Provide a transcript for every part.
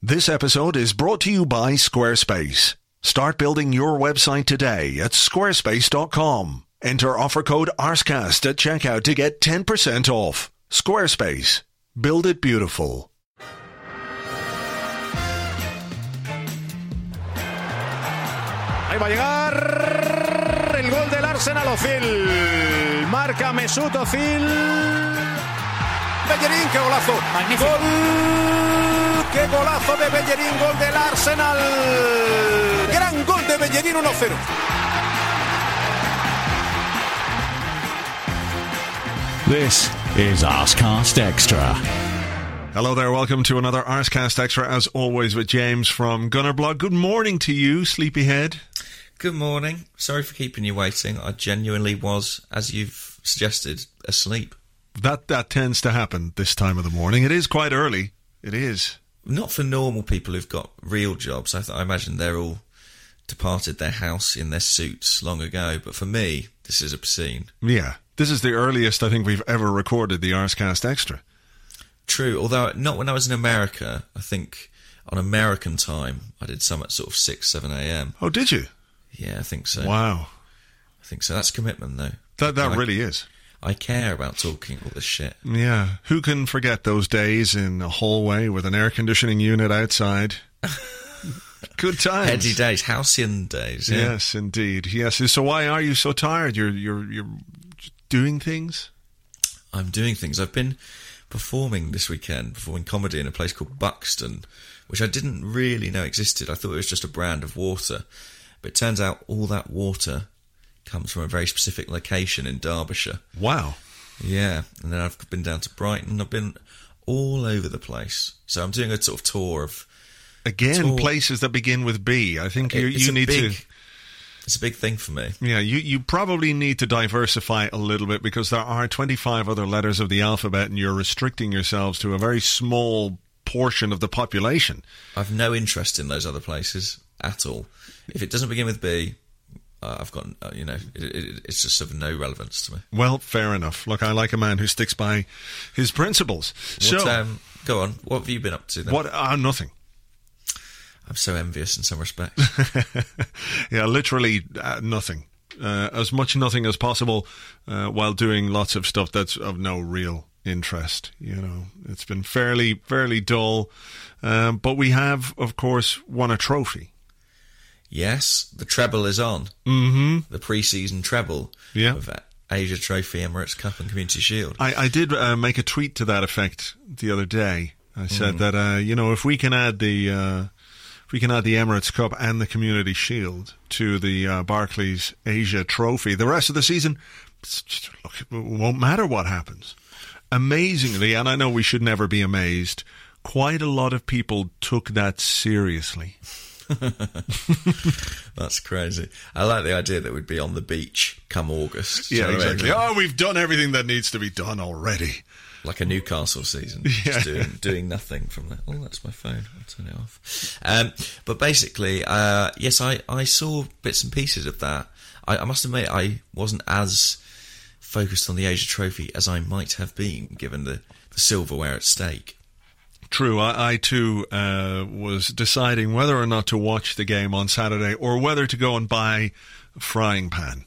This episode is brought to you by Squarespace. Start building your website today at squarespace.com. Enter offer code ARSECAST at checkout to get 10% off. Squarespace. Build it beautiful. Ahí va a llegar el gol del Arsenal Ozil. Marca Mesut Ozil. Bellerín, qué golazo. Magnífico. Gol. Qué golazo de Bellerín, gol del Arsenal. Gran gol de Bellerín 1-0. This is Arsecast Extra. Hello there, welcome to another Arsecast Extra, as always, with James from Gunnerblog. Good morning to you, Sleepyhead. Good morning. Sorry for keeping you waiting. I genuinely was, as you've suggested, asleep. That that tends to happen this time of the morning. It is quite early. It is. Not for normal people who've got real jobs. I, th- I imagine they're all departed their house in their suits long ago. But for me, this is obscene. Yeah. This is the earliest I think we've ever recorded the Arsecast Extra. True, although not when I was in America. I think on American time, I did some at sort of 6, 7 a.m. Oh, did you? Yeah, I think so. Wow. I think so. That's commitment, though. That that I- really is. I care about talking all this shit. Yeah. Who can forget those days in a hallway with an air conditioning unit outside? Good times. Heady days, halcyon days. Yeah. Yes, indeed. Yes. So why are you so tired? You're you're you're doing things? I'm doing things. I've been performing this weekend, performing comedy in a place called Buxton, which I didn't really know existed. I thought it was just a brand of water. But it turns out all that water comes from a very specific location in Derbyshire. Wow. Yeah. And then I've been down to Brighton. I've been all over the place. So I'm doing a sort of tour of. Again, all- places that begin with B. I think you you need big, to It's a big thing for me. Yeah, you, you probably need to diversify a little bit because there are 25 other letters of the alphabet and you're restricting yourselves to a very small portion of the population. I've no interest in those other places at all. If it doesn't begin with B, uh, I've got, uh, you know, it, it, it's just of no relevance to me. Well, fair enough. Look, I like a man who sticks by his principles. What, so, um, go on. What have you been up to then? what? Uh, nothing. I'm so envious in some respects. yeah, literally uh, nothing. Uh, as much nothing as possible uh, while doing lots of stuff that's of no real interest. You know, it's been fairly, fairly dull. Um, but we have, of course, won a trophy. Yes, the treble is on. Mm-hmm. The pre-season treble Yeah. of Asia Trophy, Emirates Cup, and Community Shield. I, I did uh, make a tweet to that effect the other day. I said that uh, you know if we can add the uh, if we can add the Emirates Cup and the Community Shield to the uh, Barclays Asia Trophy, the rest of the season, just- look, it won't matter what happens. Amazingly, and I know we should never be amazed. Quite a lot of people took that seriously. That's crazy. I like the idea that we'd be on the beach come August. Yeah, exactly. Oh, we've done everything that needs to be done already. like a Newcastle season, Yeah. just doing, doing nothing from there. Oh, that's my phone. I'll turn it off. Um, but basically, uh, yes, I, I saw bits and pieces of that. I, I must admit, I wasn't as focused on the Asia Trophy as I might have been, given the, the silverware at stake. True, I, I too uh, was deciding whether or not to watch the game on Saturday or whether to go and buy a frying pan.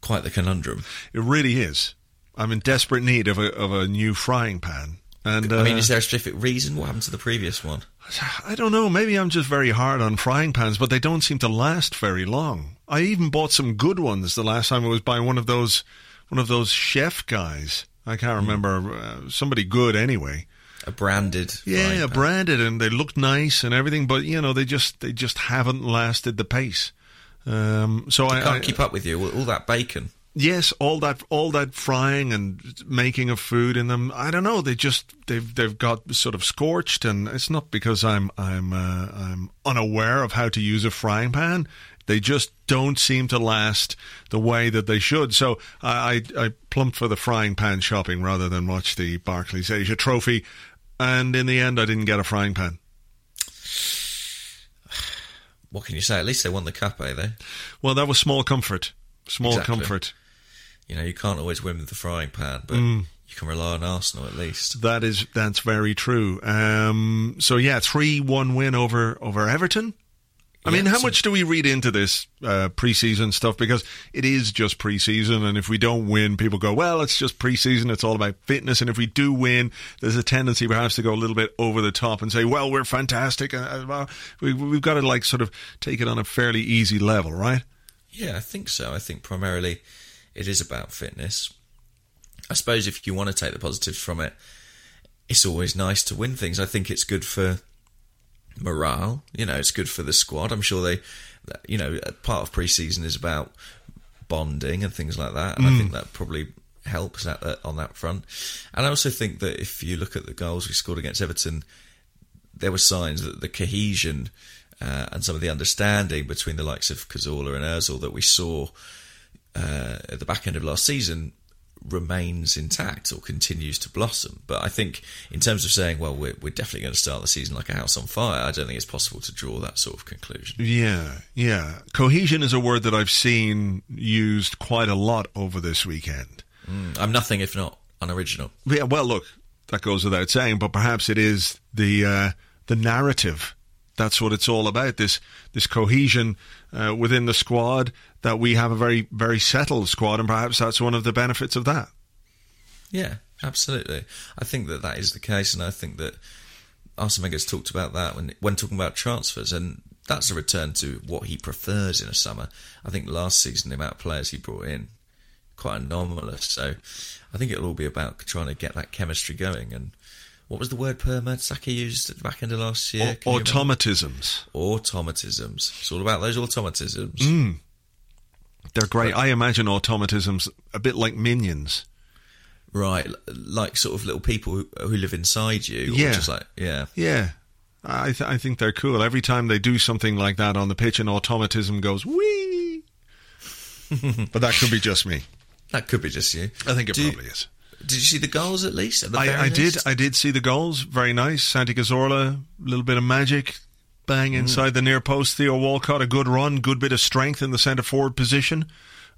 Quite the conundrum. It really is. I'm in desperate need of a of a new frying pan, and uh, I mean, is there a specific reason? What happened to the previous one? I don't know. Maybe I'm just very hard on frying pans, but they don't seem to last very long. I even bought some good ones the last time I was by one of those one of those chef guys. I can't remember uh, somebody good anyway. A branded. Yeah, branded and they looked nice and everything, but you know they just they just haven't lasted the pace. Um, so I, Can't I keep up with you. All, all that bacon. yes, all that all that frying and making of food in them. I don't know. They just they've they've got sort of scorched, and it's not because I'm I'm uh, I'm unaware of how to use a frying pan. They just don't seem to last the way that they should. So I, I, I plumped for the frying pan shopping rather than watch the Barclays Asia Trophy. And in the end, I didn't get a frying pan. What can you say? At least they won the cup, eh? They. Well, that was small comfort. Small Exactly. comfort. You know, you can't always win with the frying pan, but Mm. you can rely on Arsenal at least. That is that's very true. Um, so yeah, three one win over over Everton. I mean, Yeah, how so- much do we read into this uh, preseason stuff? Because it is just preseason, and if we don't win, people go, "Well, it's just preseason. It's all about fitness." And if we do win, there's a tendency perhaps to go a little bit over the top and say, "Well, we're fantastic." Uh, uh, well, we, we've got to like sort of take it on a fairly easy level, right? Yeah, I think so. I think primarily it is about fitness. I suppose if you want to take the positives from it, it's always nice to win things. I think it's good for morale. You know, it's good for the squad. I'm sure they, you know, part of pre-season is about bonding and things like that, and I think that probably helps at on that front. And I also think that if you look at the goals we scored against Everton, there were signs that the cohesion uh, and some of the understanding between the likes of Cazorla and Özil that we saw uh, at the back end of last season remains intact or continues to blossom. But I think in terms of saying, well, we're, we're definitely going to start the season like a house on fire, I don't think it's possible to draw that sort of conclusion. Yeah, yeah. Cohesion is a word that I've seen used quite a lot over this weekend. I'm nothing if not unoriginal. Yeah, well, look, that goes without saying, but perhaps it is the uh, the narrative. That's what it's all about. This this cohesion uh, within the squad. That we have a very very settled squad, and perhaps that's one of the benefits of that. Yeah, absolutely. I think that that is the case, and I think that Arsene Wenger's talked about that when when talking about transfers, and that's a return to what he prefers in a summer. I think last season the amount of players he brought in quite anomalous, so I think it'll all be about trying to get that chemistry going. And what was the word Per Mertesacker used at the back end of last year? Can automatisms. automatisms. It's all about those automatisms. Hmm. They're great. I imagine automatisms a bit like minions. Right, like sort of little people who, who live inside you. Yeah. Just like, yeah. Yeah. I, th- I think they're cool. Every time they do something like that on the pitch, an automatism goes wee. but that could be just me. That could be just you. I think it Do you- probably is. Did you see the goals at least? At I, I did. I did see the goals. Very nice. Santi Cazorla, a little bit of magic. Bang Mm. inside the near post. Theo Walcott, a good run, good bit of strength in the centre forward position.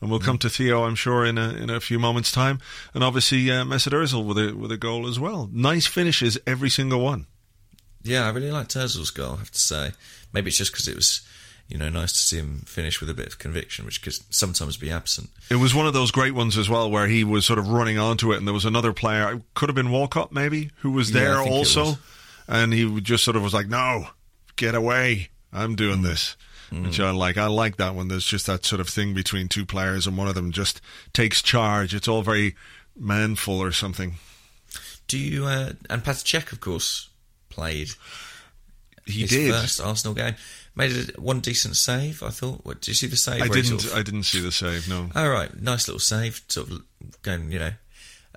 And we'll come Mm. to Theo, I'm sure, in a in a few moments' time. And obviously uh, Mesut Ozil with a with a goal as well. Nice finishes, every single one. Yeah, I really liked Ozil's goal. I have to say, maybe it's just because it was, you know, nice to see him finish with a bit of conviction, which could sometimes be absent. It was one of those great ones as well, where he was sort of running onto it, and there was another player, it could have been Walcott maybe, who was there it also, was. and he just sort of was like, "No, get away! I'm doing Mm. this." Which I like. I like that one. There's just that sort of thing between two players, and one of them just takes charge. It's all very manful or something. Do you? Uh, and Petr Cech, of course, played He his did. first Arsenal game. Made it one decent save. I thought. What, did you see the save? I didn't. sort of- I didn't see the save. No. All right, nice little save. Sort of going, you know,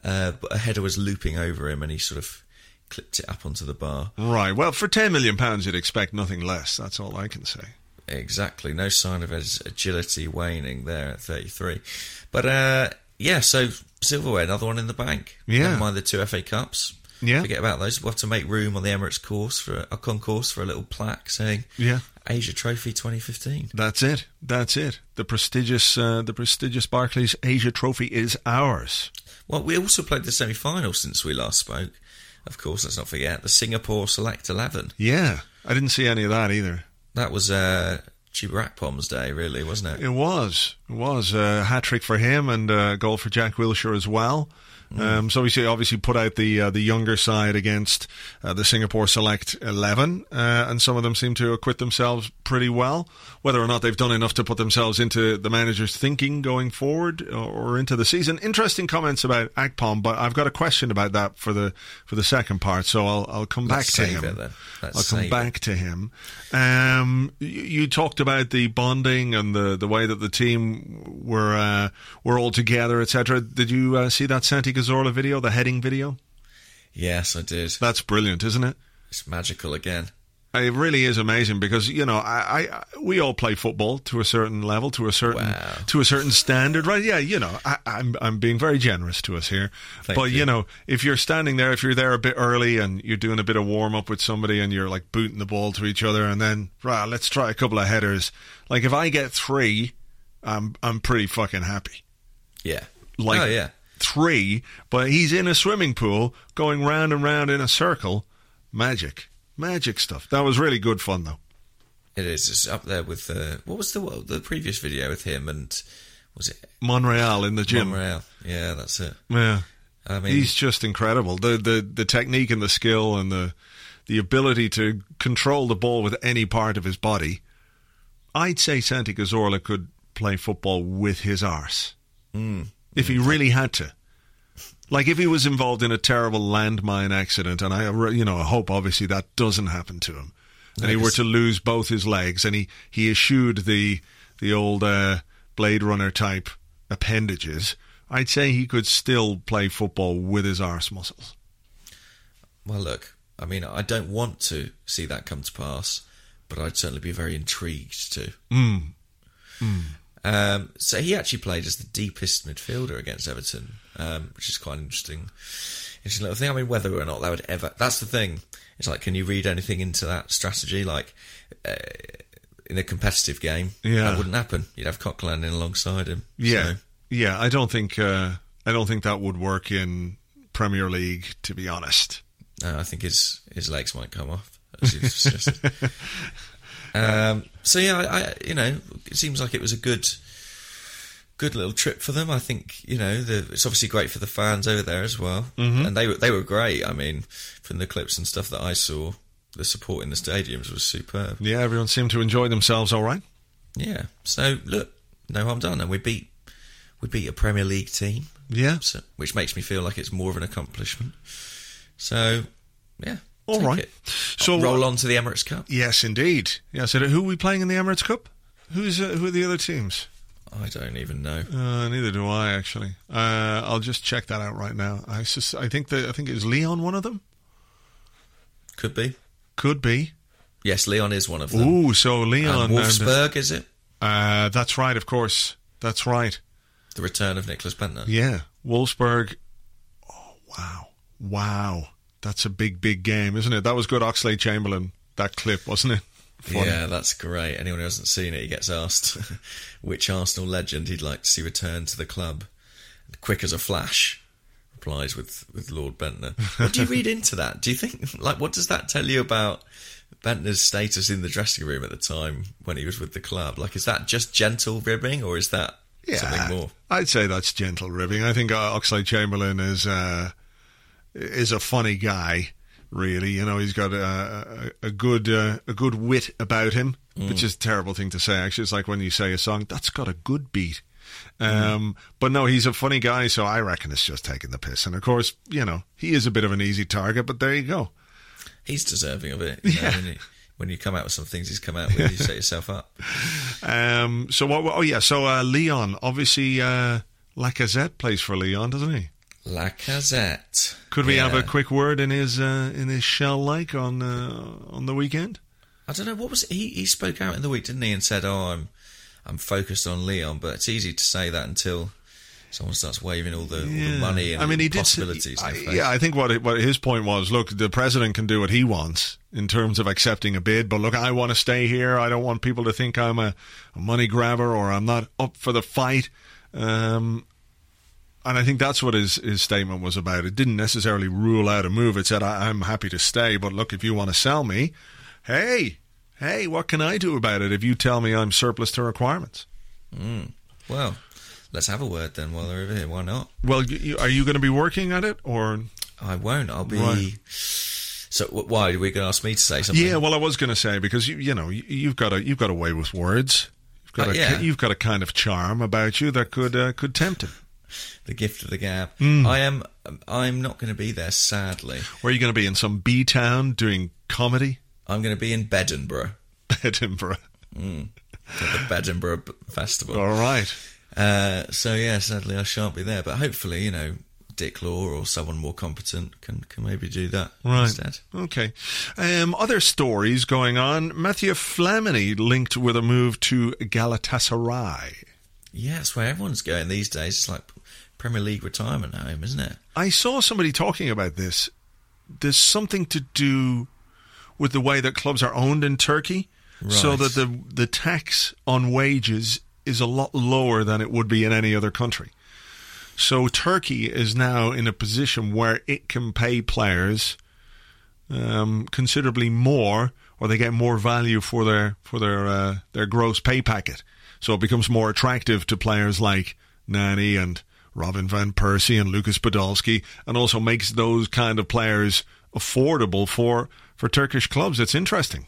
uh, but a header was looping over him, and he sort of clipped it up onto the bar. Right. Well, for ten million pounds, you'd expect nothing less. That's all I can say. Exactly. No sign of his agility waning there at 33. But uh, yeah, so silverware, another one in the bank. Yeah. Never mind the two FA Cups. Yeah. Forget about those. We'll have to make room on the Emirates course for a concourse for a little plaque saying Yeah. Asia Trophy 2015. That's it. That's it. The prestigious, uh, the prestigious Barclays Asia Trophy is ours. Well, we also played the semi final since we last spoke. Of course, let's not forget the Singapore Select 11. Yeah, I didn't see any of that either. That was uh, Chuba Akpom's day, really, wasn't it? It was, it was a hat trick for him and a goal for Jack Wilshere as well. Um, so he obviously put out the uh, the younger side against uh, the Singapore Select Eleven, uh, and some of them seem to acquit themselves pretty well. Whether or not they've done enough to put themselves into the manager's thinking going forward or, or into the season. Interesting comments about Akpom, but I've got a question about that for the for the second part. So I'll I'll come back Let's to save him. it I'll come back to him. Um, you, you talked about the bonding and the, the way that the team were uh, were all together, etc. Did you uh, see that Santi Cazorla video, the heading video? Yes, I did. That's brilliant, isn't it? It's magical again. It really is amazing because you know I, I we all play football to a certain level, to a certain Wow. to a certain standard, right? Yeah, you know I, I'm I'm being very generous to us here, Thank but you. you. know if you're standing there, if you're there a bit early and you're doing a bit of warm up with somebody and you're like booting the ball to each other, and then right, let's try a couple of headers. Like if I get three, I'm I'm pretty fucking happy. Yeah. Like oh, yeah. Three, but he's in a swimming pool going round and round in a circle. Magic, magic stuff. That was really good fun, though. It is. It's up there with uh, what was the the previous video with him and was it Monreal in the gym. Monreal? Yeah, that's it. Yeah, I mean, he's just incredible. The the the technique and the skill and the the ability to control the ball with any part of his body. I'd say Santi Cazorla could play football with his arse mm, if he really had to. Like if he was involved in a terrible landmine accident, and I, you know, I hope obviously that doesn't happen to him, and he were to lose both his legs, and he he eschewed the the old uh, Blade Runner type appendages. I'd say he could still play football with his arse muscles. well, look. I mean, I don't want to see that come to pass, but I'd certainly be very intrigued to. Mm. Um, so he actually played as the deepest midfielder against Everton, um, which is quite an interesting, interesting little thing. I mean, whether or not that would ever—that's the thing. It's like, can you read anything into that strategy? Like uh, in a competitive game, Yeah. that wouldn't happen. You'd have Coquelin in alongside him. Yeah, So, yeah. I don't think uh, I don't think that would work in Premier League. To be honest, I think his his legs might come off. As you've suggested. um, so yeah, I, I, you know, it seems like it was a good, good little trip for them. I think you know, the, it's obviously great for the fans over there as well, and they were they were great. I mean, from the clips and stuff that I saw, the support in the stadiums was superb. yeah, everyone seemed to enjoy themselves. All right. Yeah. So look, no harm done, and we beat we beat a Premier League team, Yeah. so, which makes me feel like it's more of an accomplishment. So yeah, All take right. it. So roll on to the Emirates Cup. Yes, indeed. Yes. So who are we playing in the Emirates Cup? Who's uh, who are the other teams? I don't even know. Uh, neither do I actually. Uh, I'll just check that out right now. I sus- I think that I think is Lyon one of them. Could be. Could be. Yes, Lyon is one of them. Ooh, so Lyon. and Wolfsburg, is it? uh, that's right. Of course. That's right. The return of Nicklas Bendtner. Yeah, Wolfsburg. Oh wow, wow, that's a big, big game, isn't it? That was good, Oxlade-Chamberlain. That clip, wasn't it? Funny. Yeah, that's great. Anyone who hasn't seen it, he gets asked which Arsenal legend he'd like to see return to the club. Quick as a flash, replies with, with Lord Bendtner. What do you read into that? Do you think, like, what does that tell you about Bendtner's status in the dressing room at the time when he was with the club? Like, is that just gentle ribbing or is that Yeah, something more? I'd say that's gentle ribbing. I think uh, Oxlade-Chamberlain is uh, is a funny guy. Really, you know, he's got a, a, a good uh, a good wit about him, which is a terrible thing to say. Actually, it's like when you say a song that's got a good beat. Um, But no, he's a funny guy, so I reckon it's just taking the piss. And of course, you know, he is a bit of an easy target, but there you go. He's deserving of it. You know, when, you, when you come out with some things he's come out with, you set yourself up. Um, so what? Oh yeah, so uh, Lyon, obviously, uh, Lacazette plays for Lyon, doesn't he? Lacazette. Could we have a quick word in his uh, in his shell like on uh, on the weekend? I don't know what was he he spoke out in the week, didn't he, and said, "Oh, I'm I'm focused on Lyon," but it's easy to say that until someone starts waving all the, all the money and I mean, he did. say- possibilities. I- yeah, I think what it, what his point was. Look, the president can do what he wants in terms of accepting a bid, but look, I want to stay here. I don't want people to think I'm a, a money grabber or I'm not up for the fight. Um, and I think that's what his his statement was about. It didn't necessarily rule out a move. It said, I, "I'm happy to stay, but look, if you want to sell me, hey." Hey, what can I do about it if you tell me I'm surplus to requirements? Well, let's have a word then while they're over here. Why not? Well, you, you, are you going to be working at it, or I won't. I'll be. Right. So why are we going to ask me to say something? Yeah, well, I was going to say because you you know you, you've got a you've got a way with words. You've got Uh, a yeah. you've got a kind of charm about you that could uh, could tempt him. the gift of the gab. Hmm. I am. I'm not going to be there. Sadly, Where are you going to be in some B town doing comedy? I'm going to be in Bedinburgh Edinburgh. for the Bedinburgh Festival. All right. Uh, so yeah, sadly I shan't be there. But hopefully, you know, Dick Law or someone more competent can can maybe do that Right. instead. Okay. Um, other stories going on. Mathieu Flamini linked with a move to Galatasaray. Yeah, that's where everyone's going these days. It's like Premier League retirement home, isn't it? I saw somebody talking about this. There's something to do with the way that clubs are owned in Turkey, so that the the tax on wages is a lot lower than it would be in any other country. So Turkey is now in a position where it can pay players um, considerably more, or they get more value for their for their uh, their gross pay packet. So it becomes more attractive to players like Nani and Robin van Persie and Lucas Podolski, and also makes those kind of players affordable for for Turkish clubs. It's interesting.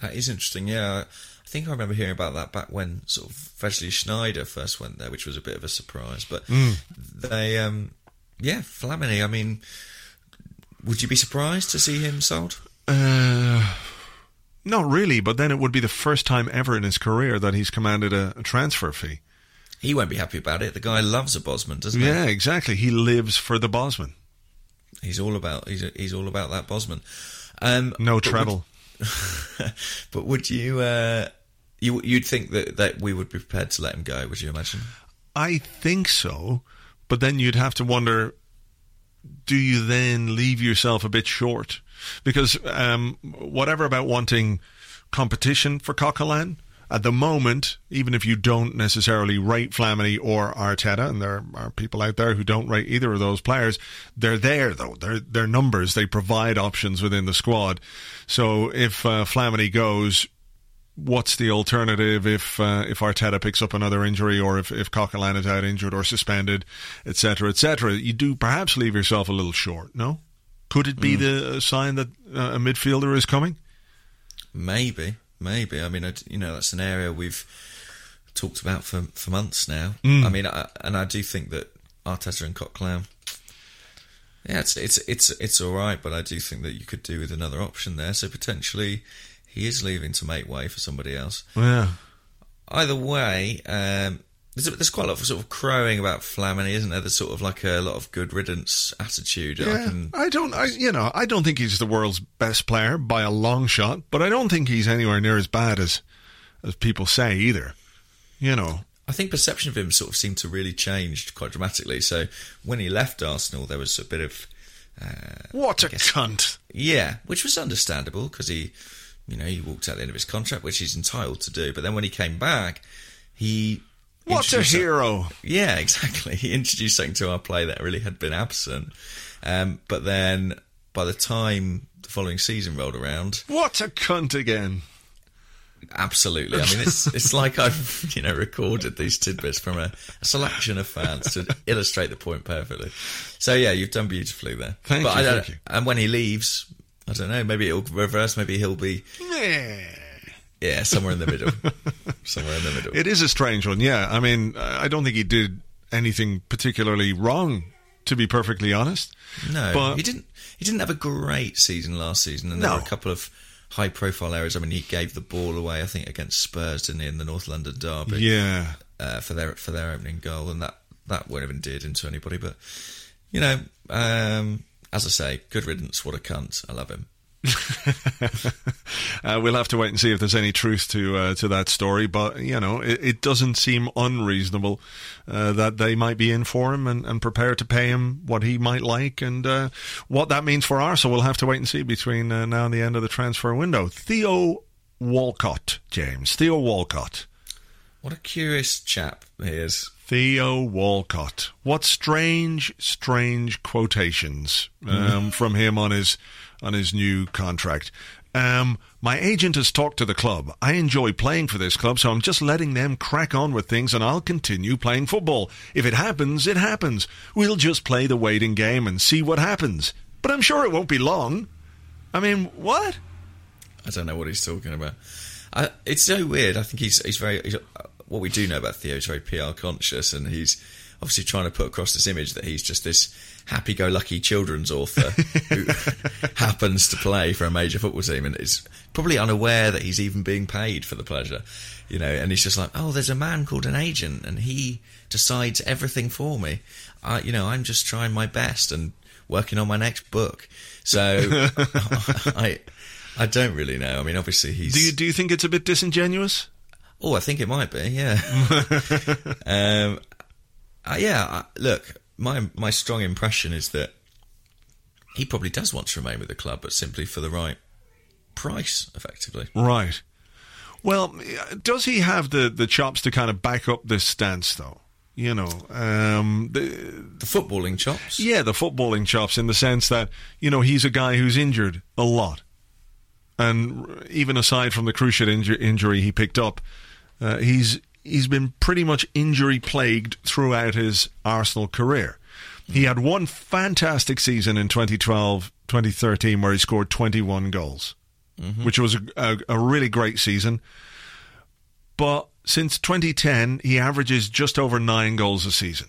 That is interesting. Yeah, I think I remember hearing about that back when sort of Wesley Sneijder first went there, which was a bit of a surprise. But they, um, yeah, Flamini. I mean, would you be surprised to see him sold? Uh, not really, but then it would be the first time ever in his career that he's commanded a, a transfer fee. He won't be happy about it. The guy loves a Bosman, doesn't he? Yeah, exactly. He lives for the Bosman. He's all about he's he's all about that Bosman. Um, No treble. Would, but would you uh, you you'd think that that we would be prepared to let him go? Would you imagine? I think so, but then you'd have to wonder do you then leave yourself a bit short? Because um, whatever about wanting competition for Coquelin, at the moment, even if you don't necessarily rate Flamini or Arteta, and there are people out there who don't rate either of those players, they're there though. They're, they're numbers. They provide options within the squad. So if uh, Flamini goes, what's the alternative if uh, if Arteta picks up another injury or if if Coquelin is out injured or suspended, etc., etc. You do perhaps leave yourself a little short. No, could it be the sign that uh, a midfielder is coming? Maybe, maybe. I mean, you know, that's an area we've talked about for for months now. Mm. I mean, I, and I do think that Arteta and Coquelin. Yeah, it's it's it's it's all right, but I do think that you could do with another option there. So potentially, he is leaving to make way for somebody else. Yeah. Either way, um, there's, there's quite a lot of sort of crowing about Flamini, isn't there? There's sort of like a lot of good riddance attitude. I Yeah, can, I don't. I you know I don't think he's the world's best player by a long shot, but I don't think he's anywhere near as bad as as people say either. You know, I think perception of him sort of seemed to really change quite dramatically. So when he left Arsenal, there was a bit of uh, what a cunt. yeah, which was understandable because he, you know, he walked out the end of his contract, which he's entitled to do. But then when he came back, he What a hero. Yeah, exactly. He introduced something to our play that really had been absent. Um, but then by the time the following season rolled around, What a cunt again. absolutely. I mean, it's it's like I've you know recorded these tidbits from a, a selection of fans to illustrate the point perfectly. So yeah, you've done beautifully there. Thank but you, I don't, thank you. And when he leaves, I don't know. Maybe it'll reverse. Maybe he'll be Yeah. Yeah somewhere in the middle. somewhere in the middle. It is a strange one, yeah. I mean, I don't think he did anything particularly wrong, to be perfectly honest. No, But- he didn't. He didn't have a great season last season, and there No. were a couple of high-profile areas. I mean, he gave the ball away, I think, against Spurs, didn't he, in the North London derby Yeah. uh, for their for their opening goal, and that that wouldn't have endeared him to anybody. But you know, um, as I say, good riddance. What a cunt! I love him. Uh, we'll have to wait and see if there's any truth to uh, to that story, but you know, it, it doesn't seem unreasonable uh, that they might be in for him and, and prepared to pay him what he might like, and uh, what that means for Arsenal. We'll have to wait and see between uh, now and the end of the transfer window. Theo Walcott, James Theo Walcott. What a curious chap he is. Theo Walcott. What strange, strange quotations um, from him on his on his new contract. Um, my agent has talked to the club. I enjoy playing for this club, so I'm just letting them crack on with things, and I'll continue playing football. If it happens, it happens. We'll just play the waiting game and see what happens. But I'm sure it won't be long. I mean, what? I don't know what he's talking about. I, it's so weird. I think he's he's very. He's, uh, what we do know about Theo is very PR conscious, and he's obviously trying to put across this image that he's just this happy-go-lucky children's author who happens to play for a major football team, and is probably unaware that he's even being paid for the pleasure. You know, and he's just like, oh, there's a man called an agent, and he decides everything for me. I, you know, I'm just trying my best and working on my next book. So I. I don't really know. I mean, obviously he's. Do you do you think it's a bit disingenuous? Oh, I think it might be. Yeah. um, uh, yeah. Uh, look, my my strong impression is that he probably does want to remain with the club, but simply for the right price, effectively. Right. Well, does he have the, the chops to kind of back up this stance, though? You know, um, the, The footballing chops. yeah, the footballing chops in the sense that you know he's a guy who's injured a lot, and even aside from the cruciate inju- injury he picked up, uh, he's he's been pretty much injury plagued throughout his Arsenal career. He had one fantastic season in 2012 2013 where he scored 21 goals, mm-hmm. which was a, a, a really great season. But since 2010, he averages just over nine goals a season,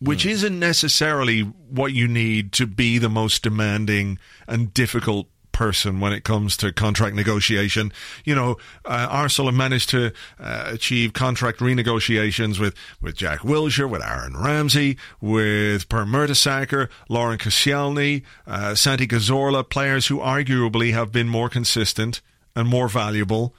which mm. isn't necessarily what you need to be the most demanding and difficult person when it comes to contract negotiation. You know, uh, Arsenal have managed to uh, achieve contract renegotiations with, with Jack Wilshere, with Aaron Ramsey, with Per Mertesacker, Laurent Koscielny, uh, Santi Cazorla, players who arguably have been more consistent and more valuable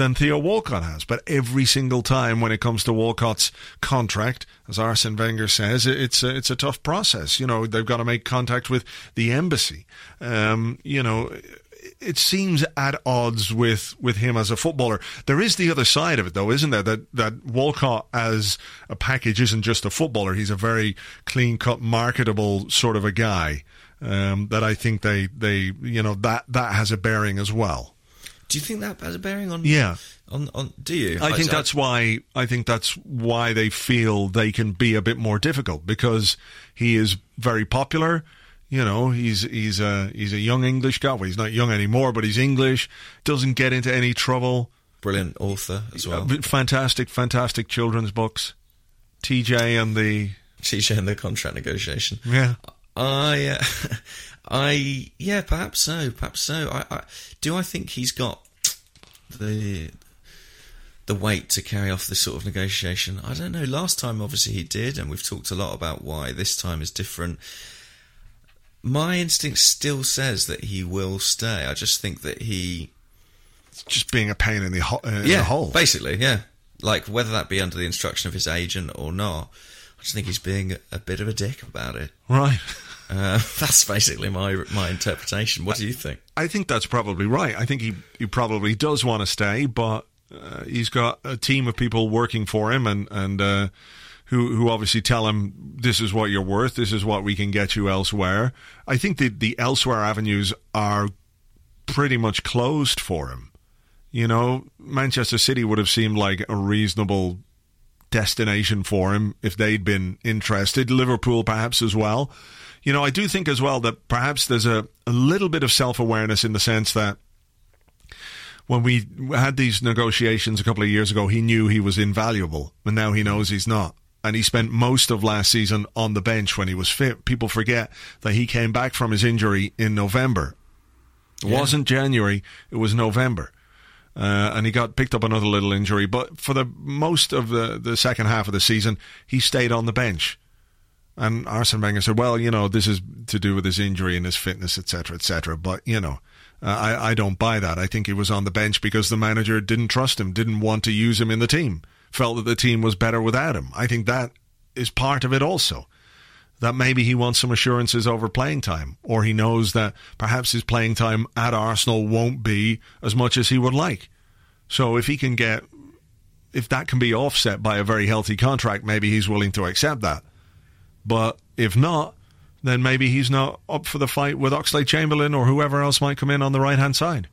than Theo Walcott has. But every single time when it comes to Walcott's contract, as Arsene Wenger says, it's a, it's a tough process. You know, they've got to make contact with the embassy. Um, you know, it seems at odds with, with him as a footballer. There is the other side of it, though, isn't there? That that Walcott as a package isn't just a footballer. He's a very clean cut, marketable sort of a guy. Um, that I think they, they you know that that has a bearing as well. Do you think that has a bearing on? Yeah. On on do you? I think that's why I think that's why they feel they can be a bit more difficult because he is very popular. You know, he's he's a he's a young English guy. Well, he's not young anymore, but he's English. Doesn't get into any trouble. brilliant author as well. Uh, fantastic, fantastic children's books. TJ and the TJ and the contract negotiation. yeah. I, uh, I, yeah, perhaps so, perhaps so. I, I, do I think he's got the the weight to carry off this sort of negotiation? I don't know. Last time, obviously, he did, and we've talked a lot about why this time is different. My instinct still says that he will stay. I just think that he, Just being a pain in the, ho- in yeah, the hole. basically, yeah. Like whether that be under the instruction of his agent or not, I just think he's being a bit of a dick about it. Right. Uh, that's basically my my interpretation. What do you think? I think that's probably right. I think he, he probably does want to stay, but uh, he's got a team of people working for him and and uh, who who obviously tell him this is what you're worth, this is what we can get you elsewhere. I think the the elsewhere avenues are pretty much closed for him. You know, Manchester City would have seemed like a reasonable destination for him if they'd been interested. Liverpool, perhaps as well. You know, I do think as well that perhaps there's a, a little bit of self awareness in the sense that when we had these negotiations a couple of years ago, he knew he was invaluable, and now he knows he's not. And he spent most of last season on the bench when he was fit. People forget that he came back from his injury in November. It Yeah. wasn't January, it was November. Uh, and he got picked up another little injury, but for the most of the, the second half of the season, he stayed on the bench. And Arsene Wenger said, "Well, you know, this is to do with his injury and his fitness, etc., etc." But you know, uh, I I don't buy that. I think he was on the bench because the manager didn't trust him, didn't want to use him in the team, felt that the team was better without him. I think that is part of it also. That maybe he wants some assurances over playing time, or he knows that perhaps his playing time at Arsenal won't be as much as he would like. So if he can get, if that can be offset by a very healthy contract, maybe he's willing to accept that. But if not, then maybe he's not up for the fight with Oxlade-Chamberlain or whoever else might come in on the right hand side.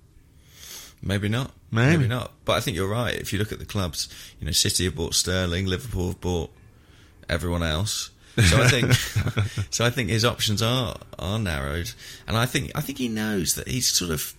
Maybe not. Maybe. not. But I think you're right. If you look at the clubs, you know, City have bought Sterling, Liverpool have bought everyone else. So I think, so I think his options are are narrowed, and I think I think he knows that he's sort of,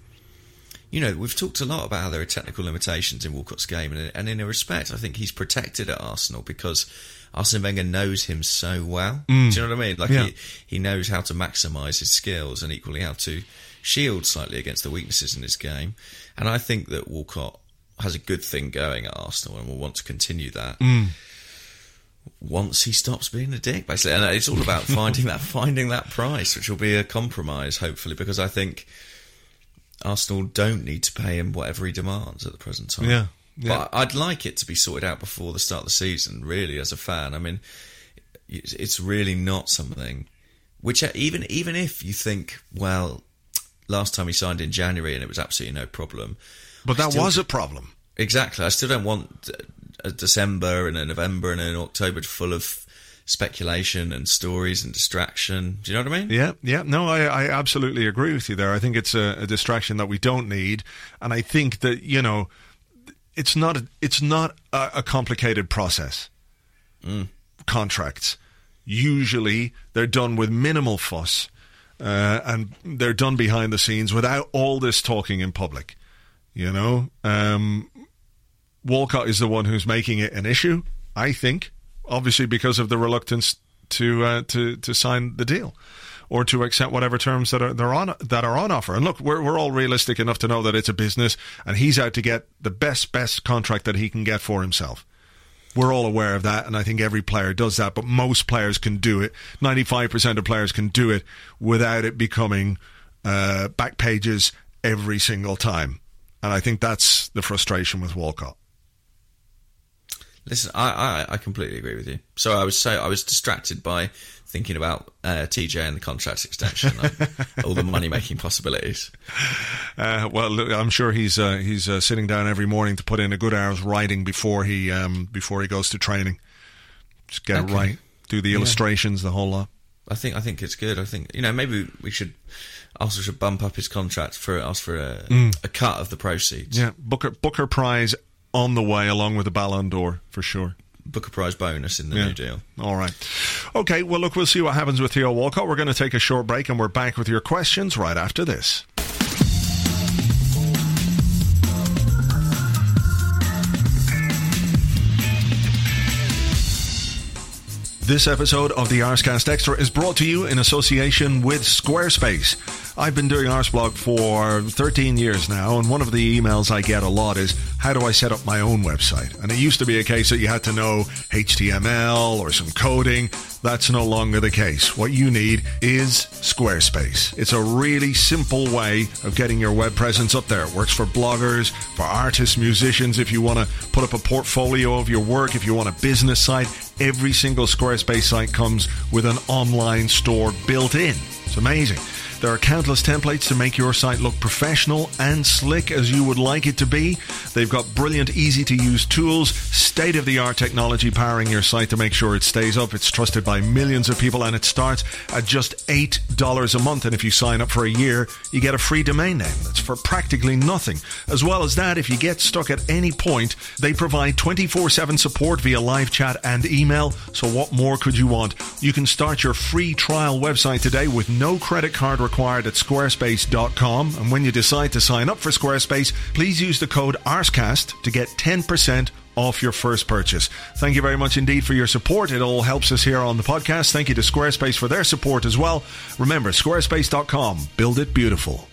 you know, we've talked a lot about how there are technical limitations in Walcott's game, and, and in a respect, I think he's protected at Arsenal because Arsene Wenger knows him so well. Do mm. you know what I mean? Like Yeah. he, he knows how to maximise his skills and equally how to shield slightly against the weaknesses in his game. And I think that Walcott has a good thing going at Arsenal and will want to continue that. Mm. Once he stops being a dick, basically, and it's all about finding that finding that price, which will be a compromise, hopefully, because I think Arsenal don't need to pay him whatever he demands at the present time. Yeah, yeah. But I'd like it to be sorted out before the start of the season. Really, as a fan, I mean, it's really not something which uh, even even if you think, well, last time he signed in January and it was absolutely no problem. But I that was a problem. exactly. I still don't want a December and a November and an October full of speculation and stories and distraction. Do you know what I mean? Yeah, yeah. No, I, I absolutely agree with you there. I think it's a, a distraction that we don't need, and I think that you know, it's not a, it's not a, a complicated process. Contracts usually they're done with minimal fuss, uh, and they're done behind the scenes without all this talking in public. You know, um, Walcott is the one who's making it an issue. I think, obviously, because of the reluctance to uh, to to sign the deal or to accept whatever terms that are they're on that are on offer. And look, we're we're all realistic enough to know that it's a business, and he's out to get the best best contract that he can get for himself. We're all aware of that, and I think every player does that. But most players can do it. Ninety five percent of players can do it without it becoming uh, back pages every single time. And I think that's the frustration with Walcott. Listen, I, I, I completely agree with you. So I was so I was distracted by thinking about uh, TJ and the contract extension, and all the money making possibilities. Uh, well, look, I'm sure he's uh, he's uh, sitting down every morning to put in a good hour's writing before he um, before he goes to training. Just get Okay. it right, do the illustrations, the whole lot. I think I think it's good. I think you know maybe we should also should bump up his contract for ask for a, a cut of the proceeds. Yeah, Booker Booker Prize on the way, along with the Ballon d'Or for sure. Book a prize bonus in the Yeah. new deal. All right. Okay, well, look, we'll see what happens with Theo Walcott. We're going to take a short break and we're back with your questions right after this. This episode of the Arsecast Extra is brought to you in association with Squarespace. I've been doing Arseblog for 13 years now, and one of the emails I get a lot is, how do I set up my own website? And it used to be a case that you had to know HTML or some coding. That's no longer the case. What you need is Squarespace. It's a really simple way of getting your web presence up there. It works for bloggers, for artists, musicians, if you want to put up a portfolio of your work, if you want a business site, every single Squarespace site comes with an online store built in. It's amazing. There are countless templates to make your site look professional and slick as you would like it to be. They've got brilliant, easy to use tools, state of the art technology powering your site to make sure it stays up. It's trusted by millions of people and it starts at just $8 a month. And if you sign up for a year, you get a free domain name. That's for practically nothing. As well as that, if you get stuck at any point, they provide 24 7 support via live chat and email. So, what more could you want? You can start your free trial website today with no credit card required at squarespace.com. And when you decide to sign up for Squarespace, please use the code ARSECAST to get 10% off your first purchase. Thank you very much indeed for your support. It all helps us here on the podcast. Thank you to Squarespace for their support as well. Remember, squarespace.com. Build it beautiful.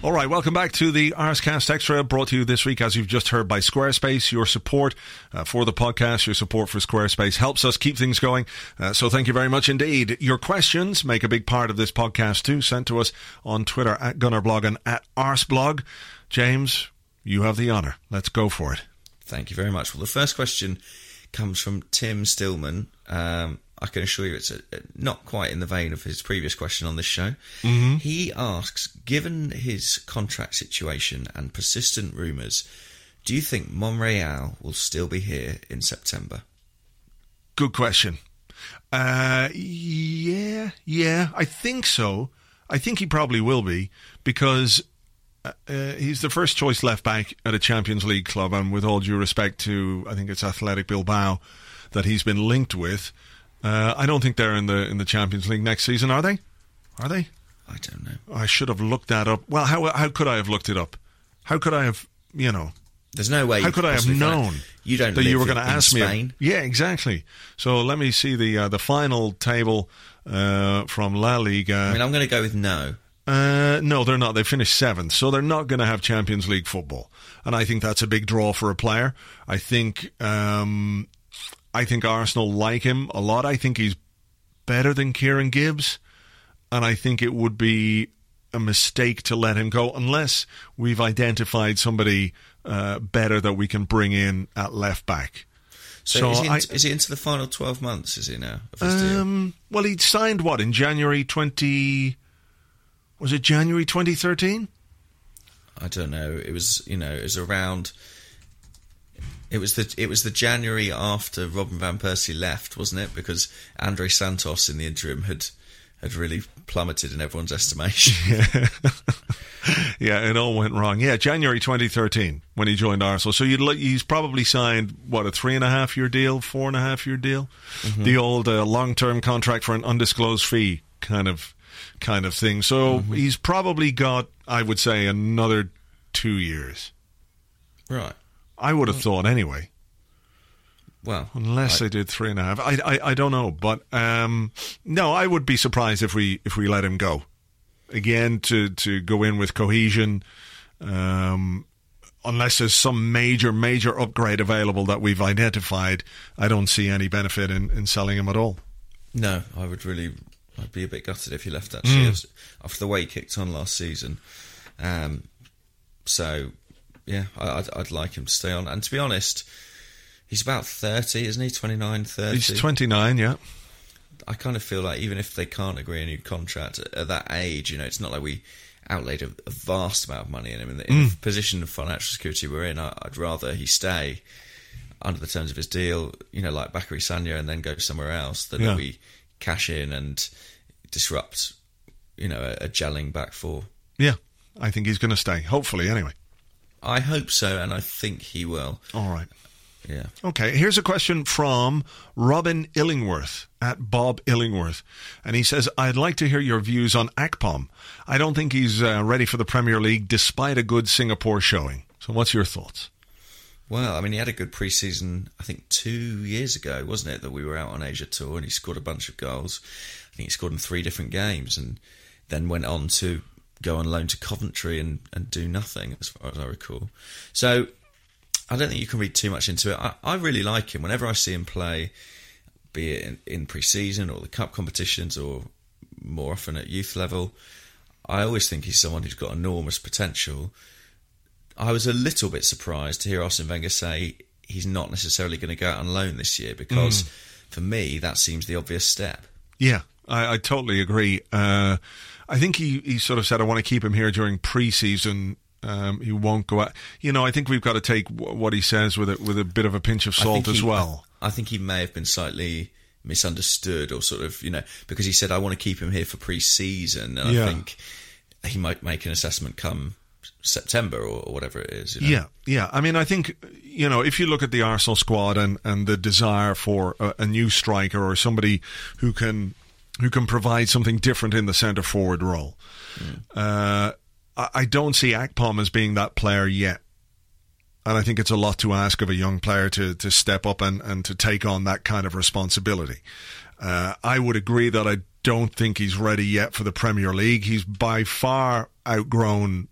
All right, welcome back to the Arsecast Extra, brought to you this week, as you've just heard, by Squarespace. Your support uh, for the podcast, your support for Squarespace helps us keep things going. Uh, so thank you very much indeed. Your questions make a big part of this podcast too. Sent to us on Twitter at Gunnerblog and at Arseblog. James, you have the honour. Let's go for it. Thank you very much. Well, the first question comes from Tim Stillman. Um, I can assure you it's a, not quite in the vein of his previous question on this show. He asks Given his contract situation and persistent rumours, do you think Monreal will still be here in September? Good question. Uh, yeah, yeah, I think so. I think he probably will be because uh, uh, he's the first choice left back at a Champions League club, and with all due respect to, I think it's Athletic Bilbao that he's been linked with. Uh, I don't think they're in the in the Champions League next season, are they? Are they? I don't know. I should have looked that up. Well, how how could I have looked it up? How could I have, you know? There's no way. How you could I have known You don't that you were going to ask Spain. me? Yeah, exactly. So let me see the uh, the final table uh, from La Liga. I mean, I'm going to go with no. Uh, no, they're not. They finished seventh, so they're not going to have Champions League football, and I think that's a big draw for a player. I think, um, I think Arsenal like him a lot. I think he's better than Kieran Gibbs, and I think it would be a mistake to let him go unless we've identified somebody uh, better that we can bring in at left back. So, is, he I- into, is he into the final 12 months, is he now? Of his deal? um, well, he signed what in January twenty Was it January 2013? I don't know. It was you know it was around. It was the it was the January after Robin van Persie left, wasn't it? Because Andre Santos in the interim had had really plummeted in everyone's estimation. yeah, it all went wrong. Yeah, January 2013 when he joined Arsenal. So you'd, he's probably signed what a three and a half year deal, four and a half year deal, the old uh, long term contract for an undisclosed fee kind of kind of thing. So he's probably got, I would say, another two years. right. I would have thought anyway. Well, Unless I- they did three and a half, I, I, I don't know, but um, no, I would be surprised if we if we let him go again to to go in with cohesion, um, unless there's some major major upgrade available that we've identified. I don't see any benefit in, in selling him at all. No, I would really. I'd be a bit gutted if he left actually Mm. after the way he kicked on last season. Um, so yeah, I, I'd, I'd like him to stay on. And to be honest, he's about thirty, isn't he? 29, 30. He's 29, yeah. I kind of feel like even if they can't agree a new contract at, at that age, you know, it's not like we outlaid a, a vast amount of money in him. In the, in Mm. the position of financial security we're in, I, I'd rather he stay under the terms of his deal, you know, like Bakary Sagna, and then go somewhere else than Yeah. that we cash in and disrupt, you know, a, a gelling back four. Yeah, I think he's going to stay. Hopefully, anyway. I hope so, and I think he will. All right. Yeah. Okay, here's a question from Robin Illingworth at Bob Illingworth. And he says, I'd like to hear your views on Akpom. I don't think he's uh, ready for the Premier League despite a good Singapore showing. So, what's your thoughts? Well, I mean, he had a good pre-season. I think two years ago, wasn't it, that we were out on Asia tour and he scored a bunch of goals. I think he scored in three different games, and then went on to go on loan to Coventry and, and do nothing, as far as I recall. So I don't think you can read too much into it. I, I really like him. Whenever I see him play, be it in, in pre-season or the cup competitions or more often at youth level, I always think he's someone who's got enormous potential. I was a little bit surprised to hear Arsene Wenger say he's not necessarily going to go out on loan this year because, for me, that seems the obvious step. Yeah, I, I totally agree. Uh, I think he, he sort of said, I want to keep him here during pre-season. Um, he won't go out. You know, I think we've got to take w- what he says with a, with a bit of a pinch of salt think as he- well. I, I think he may have been slightly misunderstood or sort of, you know, because he said, I want to keep him here for pre-season. And Yeah. I think he might make an assessment come September or, or whatever it is. You know? Yeah, yeah. I mean, I think you know if you look at the Arsenal squad and and the desire for a, a new striker or somebody who can who can provide something different in the centre forward role, uh, I, I don't see Akpom as being that player yet. And I think it's a lot to ask of a young player to, to step up and, and to take on that kind of responsibility. Uh, I would agree that I don't think he's ready yet for the Premier League. He's by far outgrown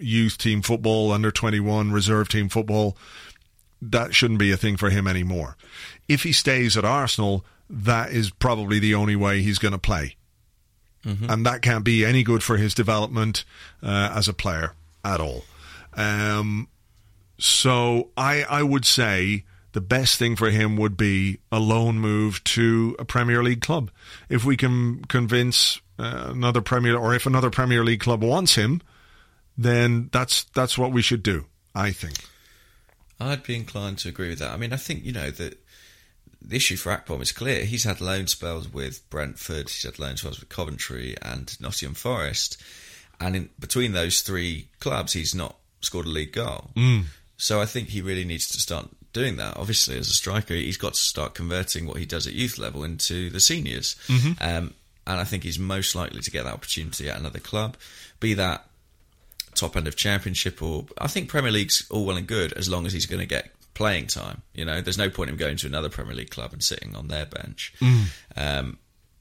youth team football, under 21, reserve team football. That shouldn't be a thing for him anymore. If he stays at Arsenal, that is probably the only way he's going to play. And that can't be any good for his development uh, as a player at all. Um, so I, I would say the best thing for him would be a loan move to a Premier League club. If we can convince uh, another Premier, or if another Premier League club wants him, then that's that's what we should do. I think. I'd be inclined to agree with that. I mean, I think you know that the issue for Akpom is clear. He's had loan spells with Brentford, he's had loan spells with Coventry and Nottingham Forest, and in between those three clubs, he's not scored a league goal. So I think he really needs to start doing that. Obviously, as a striker, he's got to start converting what he does at youth level into the seniors. Um, and I think he's most likely to get that opportunity at another club, be that top end of championship or I think Premier League's all well and good as long as he's going to get playing time. You know, there's no point in going to another Premier League club and sitting on their bench. Um,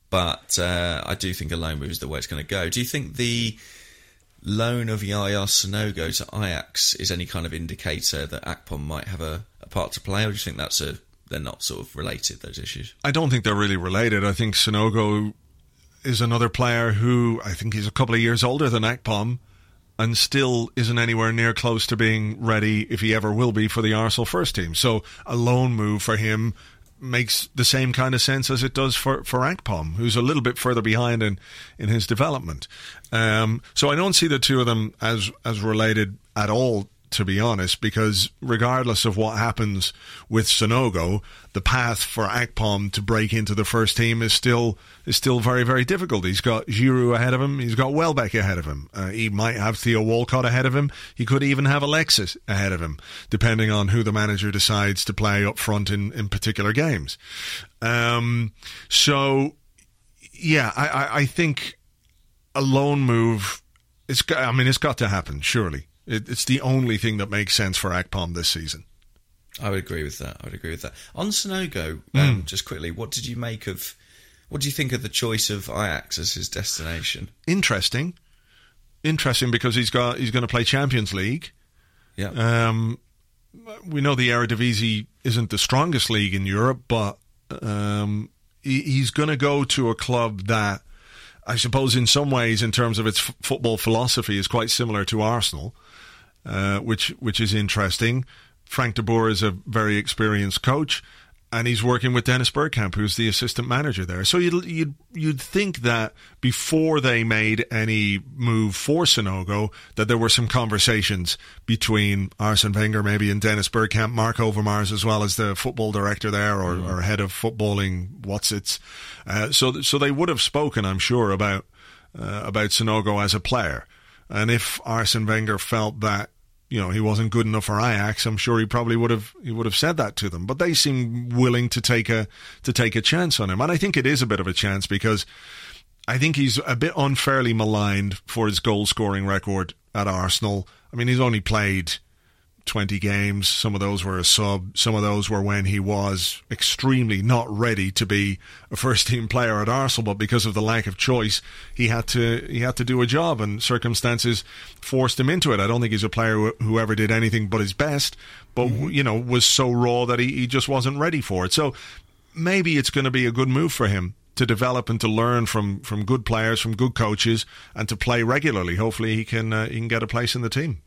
but uh, I do think a loan move is the way it's going to go. Do you think the loan of Yaya Sanogo to Ajax is any kind of indicator that Akpom might have a, a part to play, or do you think that's a they're not sort of related those issues? I don't think they're really related. I think Sonogo is another player who I think he's a couple of years older than Akpom and still isn't anywhere near close to being ready, if he ever will be, for the Arsenal first team. So a loan move for him makes the same kind of sense as it does for for Akpom, who's a little bit further behind in in his development. Um, so I don't see the two of them as as related at all to be honest, because regardless of what happens with Sanogo, the path for Akpom to break into the first team is still is still very very difficult. He's got Giroud ahead of him. He's got Welbeck ahead of him. Uh, he might have Theo Walcott ahead of him. He could even have Alexis ahead of him, depending on who the manager decides to play up front in in particular games. Um, so, yeah, I, I, I think a loan move. It's. I mean, it's got to happen. Surely, it, it's the only thing that makes sense for Akpom this season. I would agree with that. I would agree with that. On Sanogo, um, just quickly, what did you make of? What do you think of the choice of Ajax as his destination? Interesting, interesting because he's got he's going to play Champions League. Yeah, Um, we know the Eredivisie isn't the strongest league in Europe, but um, he, he's going to go to a club that I suppose, in some ways, in terms of its f- football philosophy, is quite similar to Arsenal, uh, which which is interesting. Frank de Boer is a very experienced coach, and he's working with Dennis Bergkamp, who's the assistant manager there. So you'd you'd you'd think that before they made any move for Sanogo, that there were some conversations between Arsene Wenger, maybe, and Dennis Bergkamp, Marc Overmars, as well as the football director there or, or head of footballing. What's it's? Uh, so so they would have spoken, I'm sure, about uh, about Sanogo as a player, and if Arsene Wenger felt that you know he wasn't good enough for Ajax, I'm sure he probably would have he would have said that to them. But they seem willing to take a to take a chance on him, and I think it is a bit of a chance because I think he's a bit unfairly maligned for his goal scoring record at Arsenal. I mean, he's only played 20 games. Some of those were a sub. Some of those were when he was extremely not ready to be a first team player at Arsenal, but because of the lack of choice, he had to he had to do a job and circumstances forced him into it. I don't think he's a player who, who ever did anything but his best, but you know, was so raw that he, he just wasn't ready for it. So maybe it's going to be a good move for him to develop and to learn from, from good players, from good coaches, and to play regularly. Hopefully, he can uh, he can get a place in the team.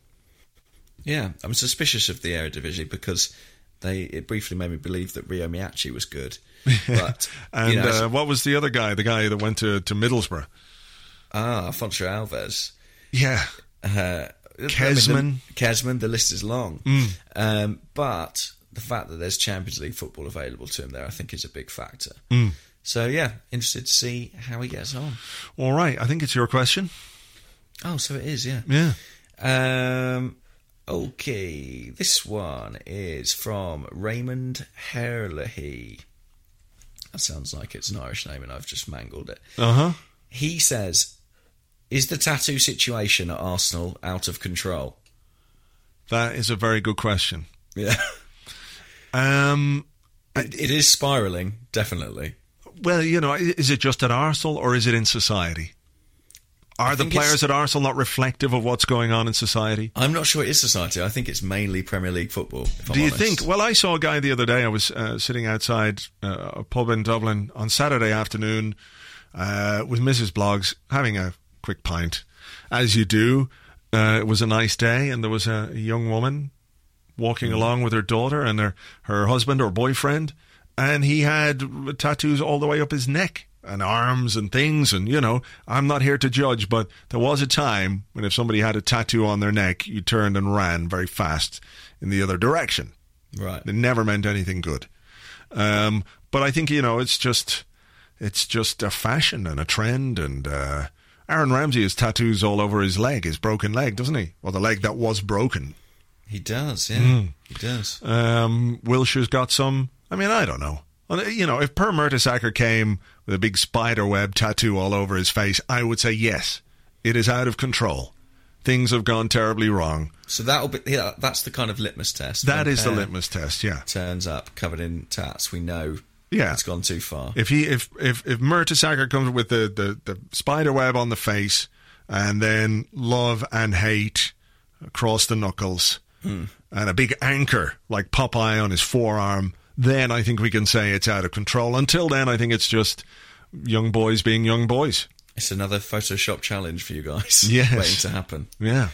Yeah. I'm suspicious of the Eredivisie because they it briefly made me believe that Ryo Miyaichi was good, but And you know, uh, what was the other guy? The guy that went to, to Middlesbrough. ah, Afonso Alves. Yeah, Uh, Kezman. I mean, the, Kezman, the list is long. Um, but the fact that there's Champions League football available to him there, I think, is a big factor. So, yeah, interested to see how he gets on. all right. I think it's your question. Oh, so it is, yeah. Yeah. Um, okay, this one is from Raymond Herlihy. That sounds like it's an Irish name, and I've just mangled it. Uh huh. He says, "Is the tattoo situation at Arsenal out of control?" That is a very good question. Yeah, Um, it, it is spiraling, definitely. well, you know, is it just at Arsenal or is it in society? Are the players at Arsenal not reflective of what's going on in society? I'm not sure it is society. I think it's mainly Premier League football. Do you honest. think? Well, I saw a guy the other day. I was uh, sitting outside uh, a pub in Dublin on Saturday afternoon uh, with Mrs. Bloggs having a quick pint, as you do. Uh, it was a nice day, and there was a, a young woman walking along with her daughter and her, her husband or boyfriend, and he had tattoos all the way up his neck and arms and things. And, you know, I'm not here to judge, but there was a time when if somebody had a tattoo on their neck, you turned and ran very fast in the other direction. Right. It never meant anything good. Um, but I think, you know, it's just it's just a fashion and a trend and uh, Aaron Ramsey has tattoos all over his leg, his broken leg, doesn't he? Or the leg that was broken. He does. Yeah, Hmm. he does. Um, Wilshere's got some. I mean, I don't know. You know, if Per Mertesacker came with a big spider web tattoo all over his face, I would say yes, it is out of control. Things have gone terribly wrong. So that'll be. Yeah, that's the kind of litmus test. That When is the litmus test. Yeah, Turns up covered in tats. We know. Yeah. it's gone too far. if he if if if Mertesacker comes with the, the the spider web on the face and then love and hate across the knuckles hmm. and a big anchor like Popeye on his forearm, then I think we can say it's out of control. Until then, I think it's just young boys being young boys. It's another Photoshop challenge for you guys. Yes. waiting to happen. Yeah.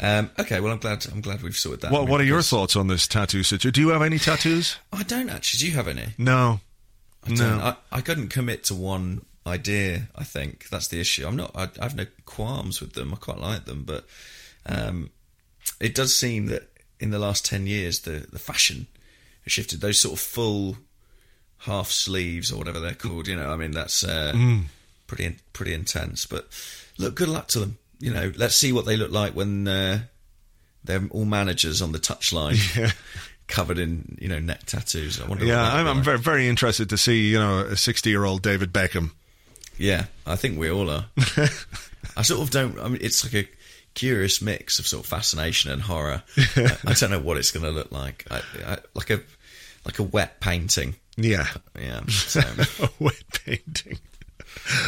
Um, okay, well, I'm glad. I'm glad we've sorted that. What What are your thoughts on this tattoo situation? Do you have any tattoos? I don't actually. Do you have any? No. I don't. No. I, I couldn't commit to one idea. I think that's the issue. I'm not. I, I have no qualms with them. I quite like them, but um, it does seem that in the last ten years, the the fashion shifted. Those sort of full half sleeves or whatever they're called. You know, I mean, that's uh, Mm. pretty pretty intense. But look, good luck to them. You know, let's see what they look like when uh, they're all managers on the touchline. Yeah. Covered in you know neck tattoos. I wonder. Yeah, I'm, I'm very very interested to see you know a 60 year old David Beckham. Yeah, I think we all are. I sort of don't. I mean, it's like a curious mix of sort of fascination and horror. I, I don't know what it's going to look like. I, I, like a like a wet painting. Yeah, Yeah. So, a wet painting.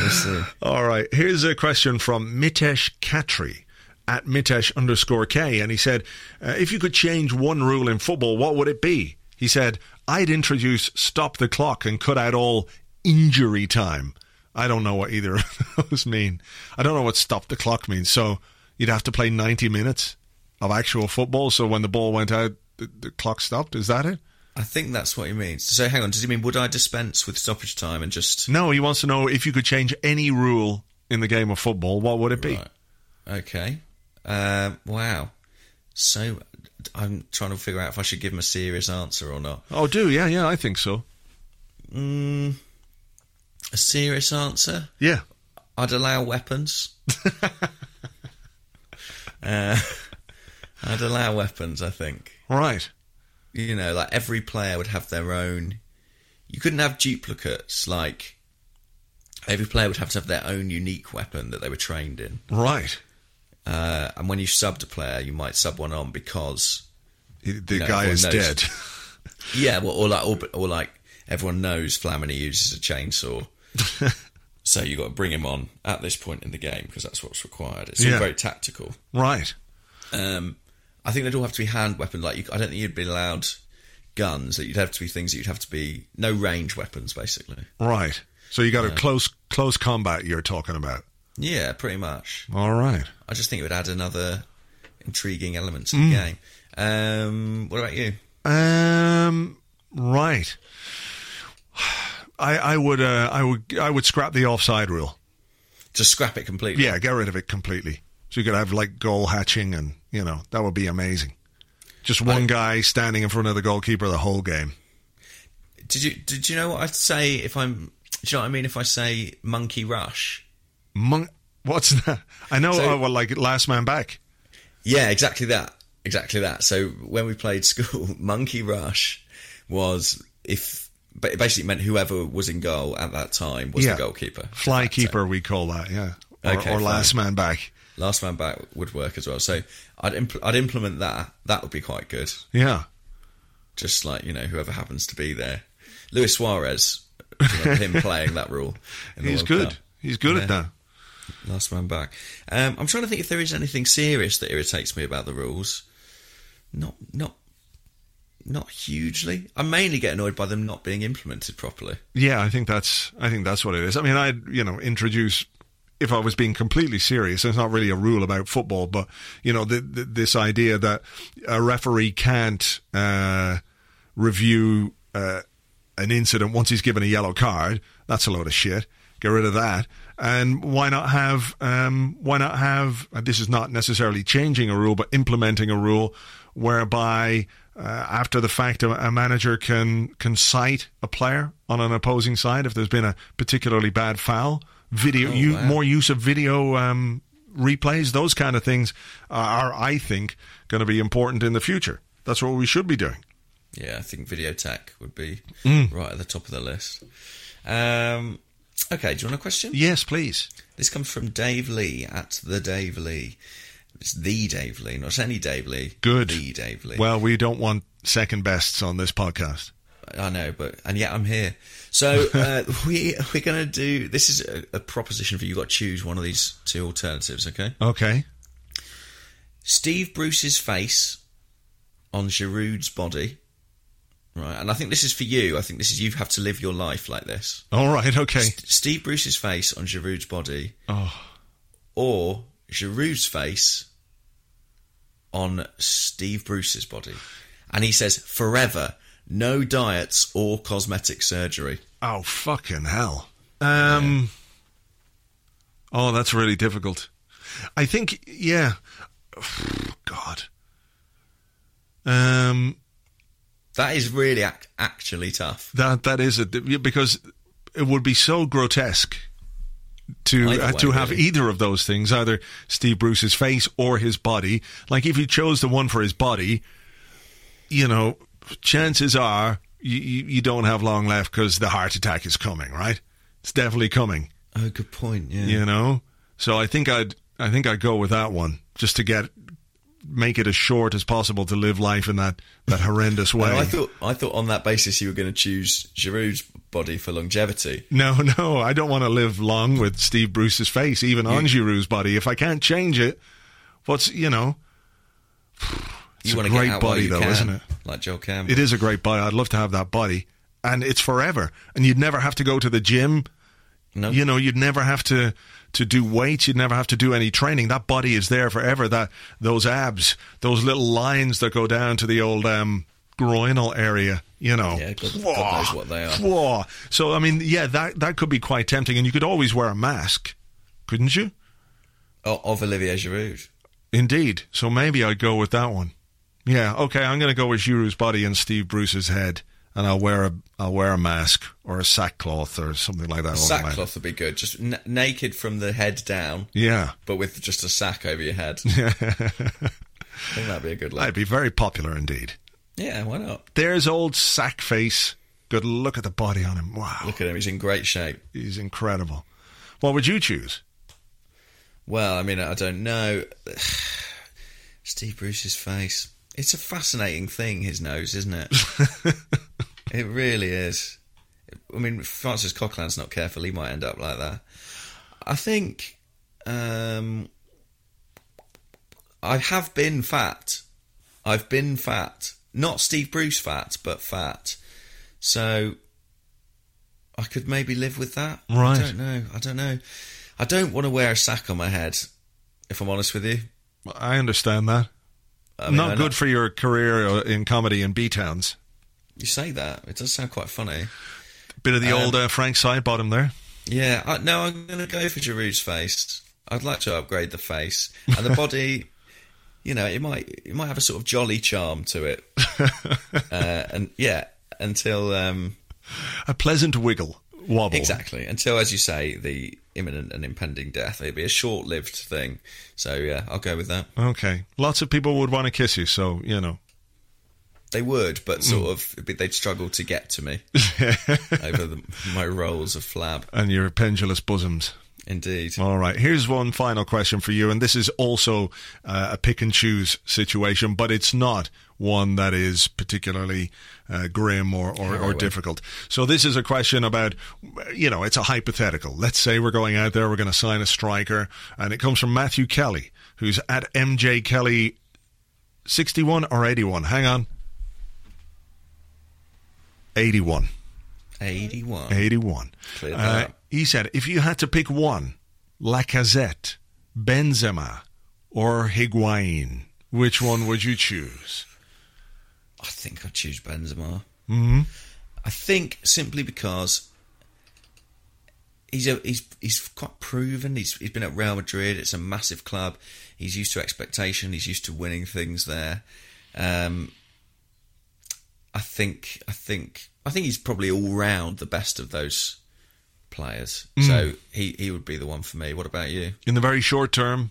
we'll. All right. Here's a question from Mitesh Khatri at Mitesh underscore K. And he said, uh, if you could change one rule in football, what would it be? He said, I'd introduce stop the clock and cut out all injury time. I don't know what either of those mean. I don't know what stop the clock means. So you'd have to play 90 minutes of actual football. So when the ball went out, the, the clock stopped. Is that it? I think that's what he means. So hang on. Does he mean would I dispense with stoppage time and just No, he wants to know if you could change any rule in the game of football, what would it be? Right. Okay. Um, wow. So I'm trying to figure out if I should give him a serious answer or not. Oh, do yeah, yeah, I think so. Mm, a serious answer? Yeah, I'd allow weapons. uh, I'd allow weapons. I think right. you know, like every player would have their own. You couldn't have duplicates. Like every player would have to have their own unique weapon that they were trained in. Right. Uh, and when you subbed a player, you might sub one on because The No, guy is knows. dead. yeah, well, or like or, or like everyone knows Flamini uses a chainsaw. So you've got to bring him on at this point in the game because that's what's required. It's all Yeah. very tactical. right. Um, I think they'd all have to be hand weapons. Like you, I don't think you'd be allowed guns. That you'd have to be things that you'd have to be no range weapons, basically. Right. So you got a close close combat you're talking about. Yeah, pretty much. All right. I just think it would add another intriguing element to Mm. the game. Um, what about you? Um. Right. I I would uh, I would I would scrap the offside rule. Just scrap it completely. Yeah, get rid of it completely. So you could have like goal hatching, and you know that would be amazing. Just one guy standing in front of the goalkeeper the whole game. Did you did you know what I'd say if I'm? Do you know what I mean if I say monkey rush? Mon- What's that? I know. So- uh, well, like last man back. Yeah, exactly that. Exactly that. So when we played school, monkey rush was if but it basically meant whoever was in goal at that time was Yeah. the goalkeeper. Fly keeper, we call that. Yeah. Or, Okay, or last man back. Last man back would work as well. So I'd impl- I'd implement that. That would be quite good. Yeah. Just like you know, whoever happens to be there. Luis Suarez, you him playing that rule. He's World good. Cup? He's good Yeah. at that. Last man back. Um, I'm trying to think if there is anything serious that irritates me about the rules. Not, not, not hugely. I mainly get annoyed by them not being implemented properly. Yeah, I think that's I think that's what it is. I mean, I'd you know introduce if I was being completely serious. It's not really a rule about football, but you know the, the, this idea that a referee can't uh, review uh, an incident once he's given a yellow card. That's a load of shit. Get rid of that. And why not have um, why not have uh, this is not necessarily changing a rule, but implementing a rule whereby uh, after the fact a, a manager can can cite a player on an opposing side if there's been a particularly bad foul. Video, Oh, u- wow. more use of video um, replays, those kind of things are, I think, going to be important in the future. That's what we should be doing. Yeah, I think video tech would be Mm. right at the top of the list. Um, okay, do you want a question? Yes, please. This comes from Dave Lee at the Dave Lee. It's the Dave Lee, not any Dave Lee. Good. The Dave Lee. Well, we don't want second bests on this podcast. I know, but and yet I'm here. So uh, we we're gonna do. This is a, a proposition for you. Got to choose one of these two alternatives. Okay. Okay. Steve Bruce's face on Giroud's body. Right, and I think this is for you. I think this is you have to live your life like this. All right. Okay. Steve Bruce's face on Giroud's body, Oh, or Giroud's face on Steve Bruce's body, and he says forever, no diets or cosmetic surgery. Oh fucking hell. Um. Oh, that's really difficult. I think, yeah. God. Um. That is really ac- actually tough. That that is a because it would be so grotesque to Either uh, way, to have really. either of those things, either Steve Bruce's face or his body. Like if you chose the one for his body, you know, chances are you, you, you don't have long left because the heart attack is coming. Right? It's definitely coming. Oh, good point. Yeah. You know, so I think I'd I think I'd go with that one just to get make it as short as possible to live life in that that horrendous way. I thought I thought on that basis you were going to choose Giroud's body for longevity. No, no, I don't want to live long with Steve Bruce's face, even on Giroud's body. If I can't change it, what's you know? It's you a great get out while body, though, can, isn't it? Like Joe Campbell. It is a great body. I'd love to have that body, and it's forever. And you'd never have to go to the gym. No. You know, you'd never have to to do weights. You'd never have to do any training. That body is there forever. That those abs, those little lines that go down to the old um, groinal area. You know, Yeah, God- God knows what they are. Whoa. So I mean, yeah, that that could be quite tempting, and you could always wear a mask, couldn't you? Oh, of Olivier Giroud. Indeed. So maybe I'd go with that one. Yeah. Okay. I'm going to go with Giroud's body and Steve Bruce's head, and I'll wear a I'll wear a mask or a sackcloth or something like that. Sackcloth would be good. Just n- naked from the head down, Yeah. but with just a sack over your head. I think that'd be a good look. That'd be very popular indeed. Yeah, why not? There's old sack face. Good look at the body on him. Wow. Look at him. He's in great shape. He's incredible. What would you choose? Well, I mean, I don't know. Steve Bruce's face. It's a fascinating thing, his nose, isn't it? it really is. I mean, Francis Coquelin's not careful, he might end up like that. I think um, I have been fat. I've been fat. Not Steve Bruce fat, but fat. So I could maybe live with that. Right. I don't know. I don't know. I don't want to wear a sack on my head, if I'm honest with you. I understand that. I mean, Not I good for your career uh, in comedy in B towns. You say that. It does sound quite funny. Bit of the Um, old uh, Frank Sidebottom there. Yeah, I, no, I'm going to go for Giroud's face. I'd like to upgrade the face and the body. you know, it might it might have a sort of jolly charm to it, uh, and yeah, until um, A pleasant wiggle, wobble. exactly until, as you say, the imminent and impending death. It'd be a short-lived thing. So yeah, I'll go with that. Okay. Lots of people would want to kiss you, so, you know. They would, but sort of they'd struggle to get to me over the, my rolls of flab. And your pendulous bosoms. Indeed. All right. Here's one final question for you, and this is also uh, a pick and choose situation, but it's not one that is particularly uh, grim or, or, or difficult. So this is a question about, you know, it's a hypothetical. Let's say we're going out there, we're going to sign a striker, and it comes from Matthew Kelly, who's at MJ Kelly 61 or 81. Hang on. 81. 81. 81. Uh, he said, if you had to pick one, Lacazette, Benzema, or Higuain, which one would you choose? I think I'd choose Benzema. Mm-hmm. I think simply because he's a, he's he's quite proven. He's he's been at Real Madrid. It's a massive club. He's used to expectation. He's used to winning things there. Um, I think I think I think he's probably all round the best of those players. So he he would be the one for me. What about you? In the very short term,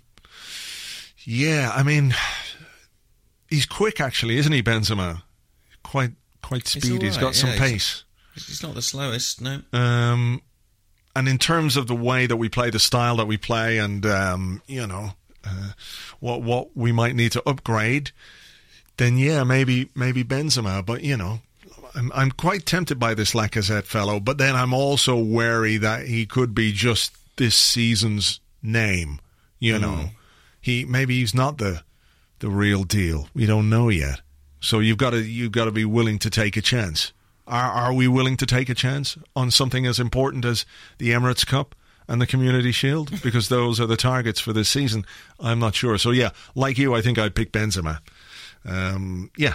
yeah, I mean, he's quick actually, isn't he, Benzema? Quite quite He's speedy. He's all got right, some yeah, he's- pace. He's not the slowest. No. Um, and in terms of the way that we play, the style that we play, and um, you know, uh, what what we might need to upgrade, then yeah, maybe maybe Benzema. But you know, I'm I'm quite tempted by this Lacazette fellow. But then I'm also wary that he could be just this season's name. You know, mm. he maybe he's not the the real deal. We don't know yet. So you've got to you've got to be willing to take a chance. Are are we willing to take a chance on something as important as the Emirates Cup and the Community Shield because those are the targets for this season. I'm not sure. So yeah, like you, I think I'd pick Benzema. Um, yeah,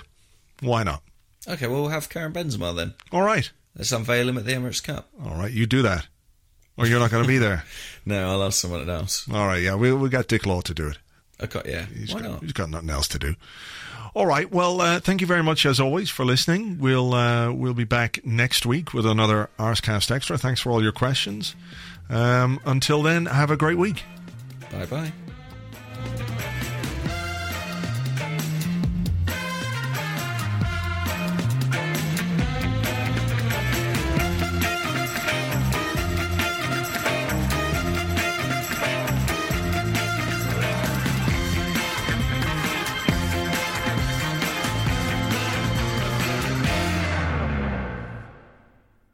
why not? Okay, well we'll have Karim Benzema then. All right, Let's unveil him at the Emirates Cup. all right, you do that, or you're not going to be there. No, I'll ask someone else. All right, yeah, we we got Dick Law to do it. Okay, yeah. He's Why got, not? He's got nothing else to do. All right. Well, uh, thank you very much as always for listening. We'll uh, we'll be back next week with another Arsecast Extra. Thanks for all your questions. Um, until then, have a great week. Bye bye.